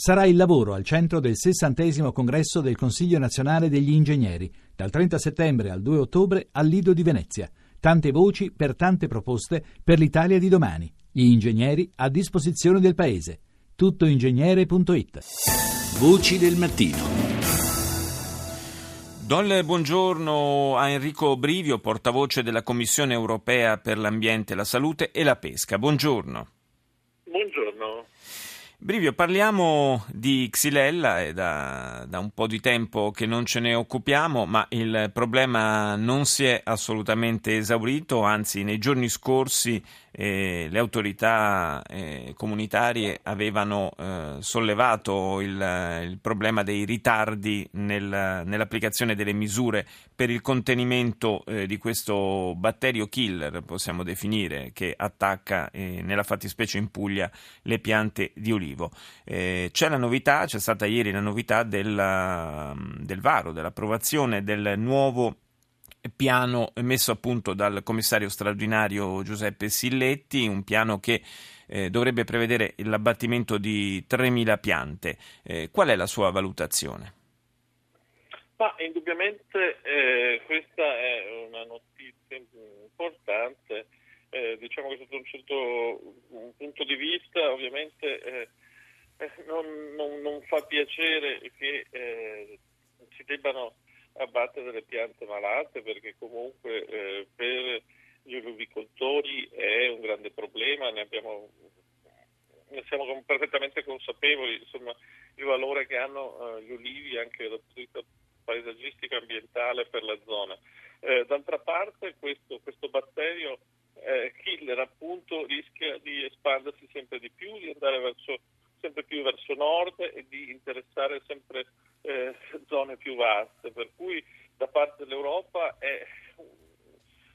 Sarà il lavoro al centro del sessantesimo congresso del Consiglio nazionale degli ingegneri, dal 30 settembre al 2 ottobre al Lido di Venezia. Tante voci per tante proposte per l'Italia di domani. Gli ingegneri a disposizione del Paese. Tuttoingegnere.it Voci del mattino. Do il buongiorno a Enrico Brivio, portavoce della Commissione europea per l'ambiente, la salute e la pesca. Buongiorno. Buongiorno. Brivio, parliamo di Xylella, è da, da, un po' di tempo che non ce ne occupiamo, ma il problema non si è assolutamente esaurito, anzi nei giorni scorsi eh, le autorità eh, comunitarie avevano eh, sollevato il, il, problema dei ritardi nel, nell'applicazione delle misure per il contenimento eh, di questo batterio killer, possiamo definire, che attacca eh, nella fattispecie in Puglia le piante di olivo. Eh, c'è la novità, c'è stata ieri la novità del, del varo, dell'approvazione del nuovo piano messo a punto dal commissario straordinario Giuseppe Silletti, un piano che eh, dovrebbe prevedere l'abbattimento di 3.000 piante. Eh, qual è la sua valutazione? Ma indubbiamente eh, questa è una notizia importante, eh, diciamo che sotto un certo punto di vista ovviamente eh, eh, non, non, non, fa piacere che si debbano abbattere delle piante malate perché comunque eh, per gli olivicoltori è un grande problema, ne, abbiamo, ne siamo perfettamente consapevoli, insomma il valore che hanno eh, gli olivi anche dal punto di vista paesaggistico e ambientale per la zona. Eh, d'altra parte questo, questo batterio eh, killer appunto rischia di espandersi sempre di più, di andare verso, sempre più verso nord e di interessare sempre eh, zone più vaste, per cui da parte dell'Europa e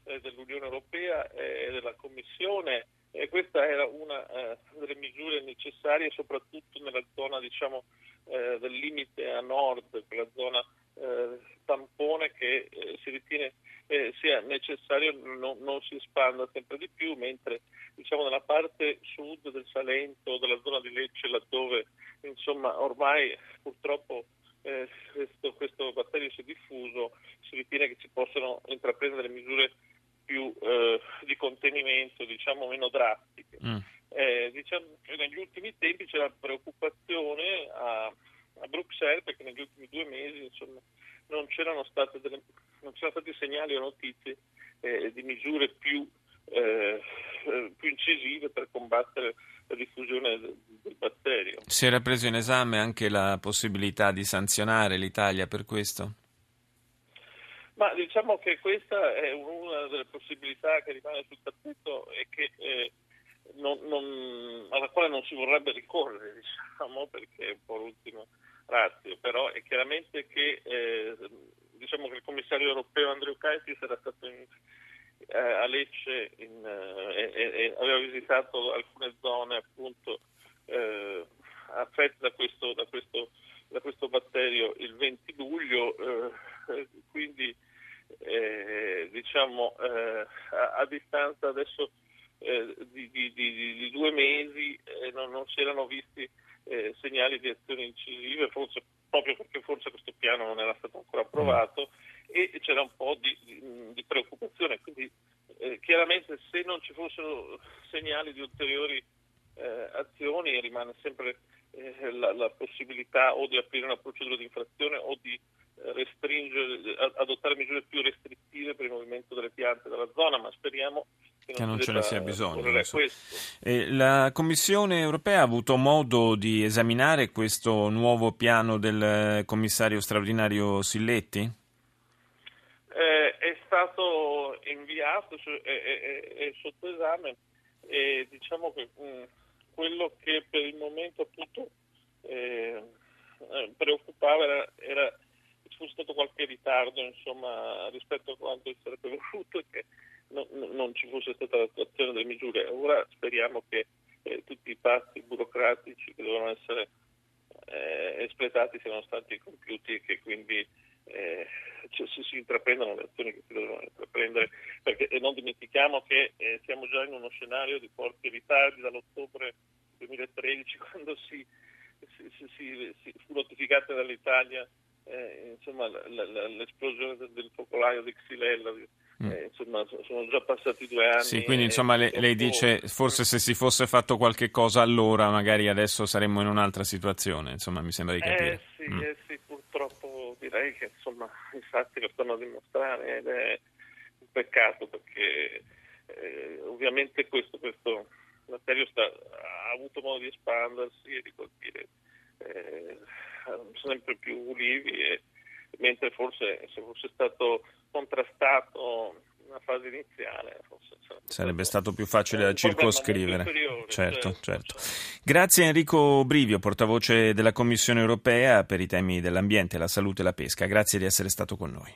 eh, dell'Unione Europea e della Commissione e questa era una eh, delle misure necessarie soprattutto nella zona diciamo, eh, del limite a nord, quella zona eh, tampone che eh, si ritiene eh, sia necessario non, non, si espanda sempre di più, mentre diciamo, nella parte sud del Salento, della zona di Lecce, laddove insomma, ormai purtroppo eh, questo, questo, batterio si è diffuso, si ritiene che si possano intraprendere misure più eh, di contenimento, diciamo meno drastiche. Mm. Eh, diciamo, negli ultimi tempi c'è la preoccupazione a, a, Bruxelles perché negli ultimi due mesi insomma, non, c'erano delle, non, c'erano stati segnali o notizie eh, di misure più, eh, eh, più incisive per combattere la diffusione. Si era preso in esame anche la possibilità di sanzionare l'Italia per questo? Ma diciamo che questa è una delle possibilità che rimane sul tappeto e che, eh, non, non, alla quale non si vorrebbe ricorrere, diciamo, perché è un po' l'ultimo razio, però è chiaramente che, eh, diciamo che il commissario europeo Andrew Kaitis era stato in, eh, a Lecce in, eh, e, aveva visitato alcune zone appunto eh, affette da questo, da, questo, da questo, batterio il 20 luglio, eh, quindi eh, diciamo eh, a, a, distanza adesso eh, di, di, di, di, due mesi eh, non, non, si erano visti segnali di azioni incisive, forse proprio perché forse questo piano non era stato ancora approvato e c'era un po' di, preoccupazione. Quindi chiaramente se non ci fossero segnali di ulteriori eh, azioni rimane sempre eh, la, la, possibilità o di aprire una procedura di infrazione o di eh, restringere, adottare misure più restrittive per il movimento delle piante dalla zona, ma speriamo che non, che non ce ne sia bisogno. Eh, la Commissione europea ha avuto modo di esaminare questo nuovo piano del commissario straordinario Silletti? Eh, è stato inviato, è, è, è sotto esame e diciamo che mh, mm, quello che per il momento appunto eh, eh preoccupava era, era fosse stato qualche ritardo insomma, rispetto a quanto sarebbe voluto e che no, non ci fosse stata l'attuazione delle misure. Ora speriamo che eh, tutti i passi burocratici che devono essere eh, espletati siano stati compiuti e che quindi eh, cioè, si, si, intraprendono le azioni che si devono intraprendere, perché non dimentichiamo che eh, siamo già in uno scenario di forti ritardi dall'ottobre 2013 quando si si, si, si, fu notificata dall'Italia eh, insomma, l'esplosione del focolaio di Xylella. Mm. Eh, insomma, sono già passati due anni. Sì, quindi insomma lei, lei, dice forse se si fosse fatto qualche cosa allora magari adesso saremmo in un'altra situazione, insomma mi sembra di capire. Eh sì, mm. eh purtroppo direi che insomma i fatti lo stanno a dimostrare ed è un peccato perché eh, ovviamente questo, questo materio sta, ha avuto modo di espandersi e di colpire eh, sempre più ulivi, e, mentre forse se fosse stato contrastato nella fase iniziale forse sarebbe, sarebbe stato più facile da circoscrivere. Certo, certo, certo. Grazie Enrico Brivio, portavoce della Commissione europea per i temi dell'ambiente, la salute e la pesca. Grazie di essere stato con noi.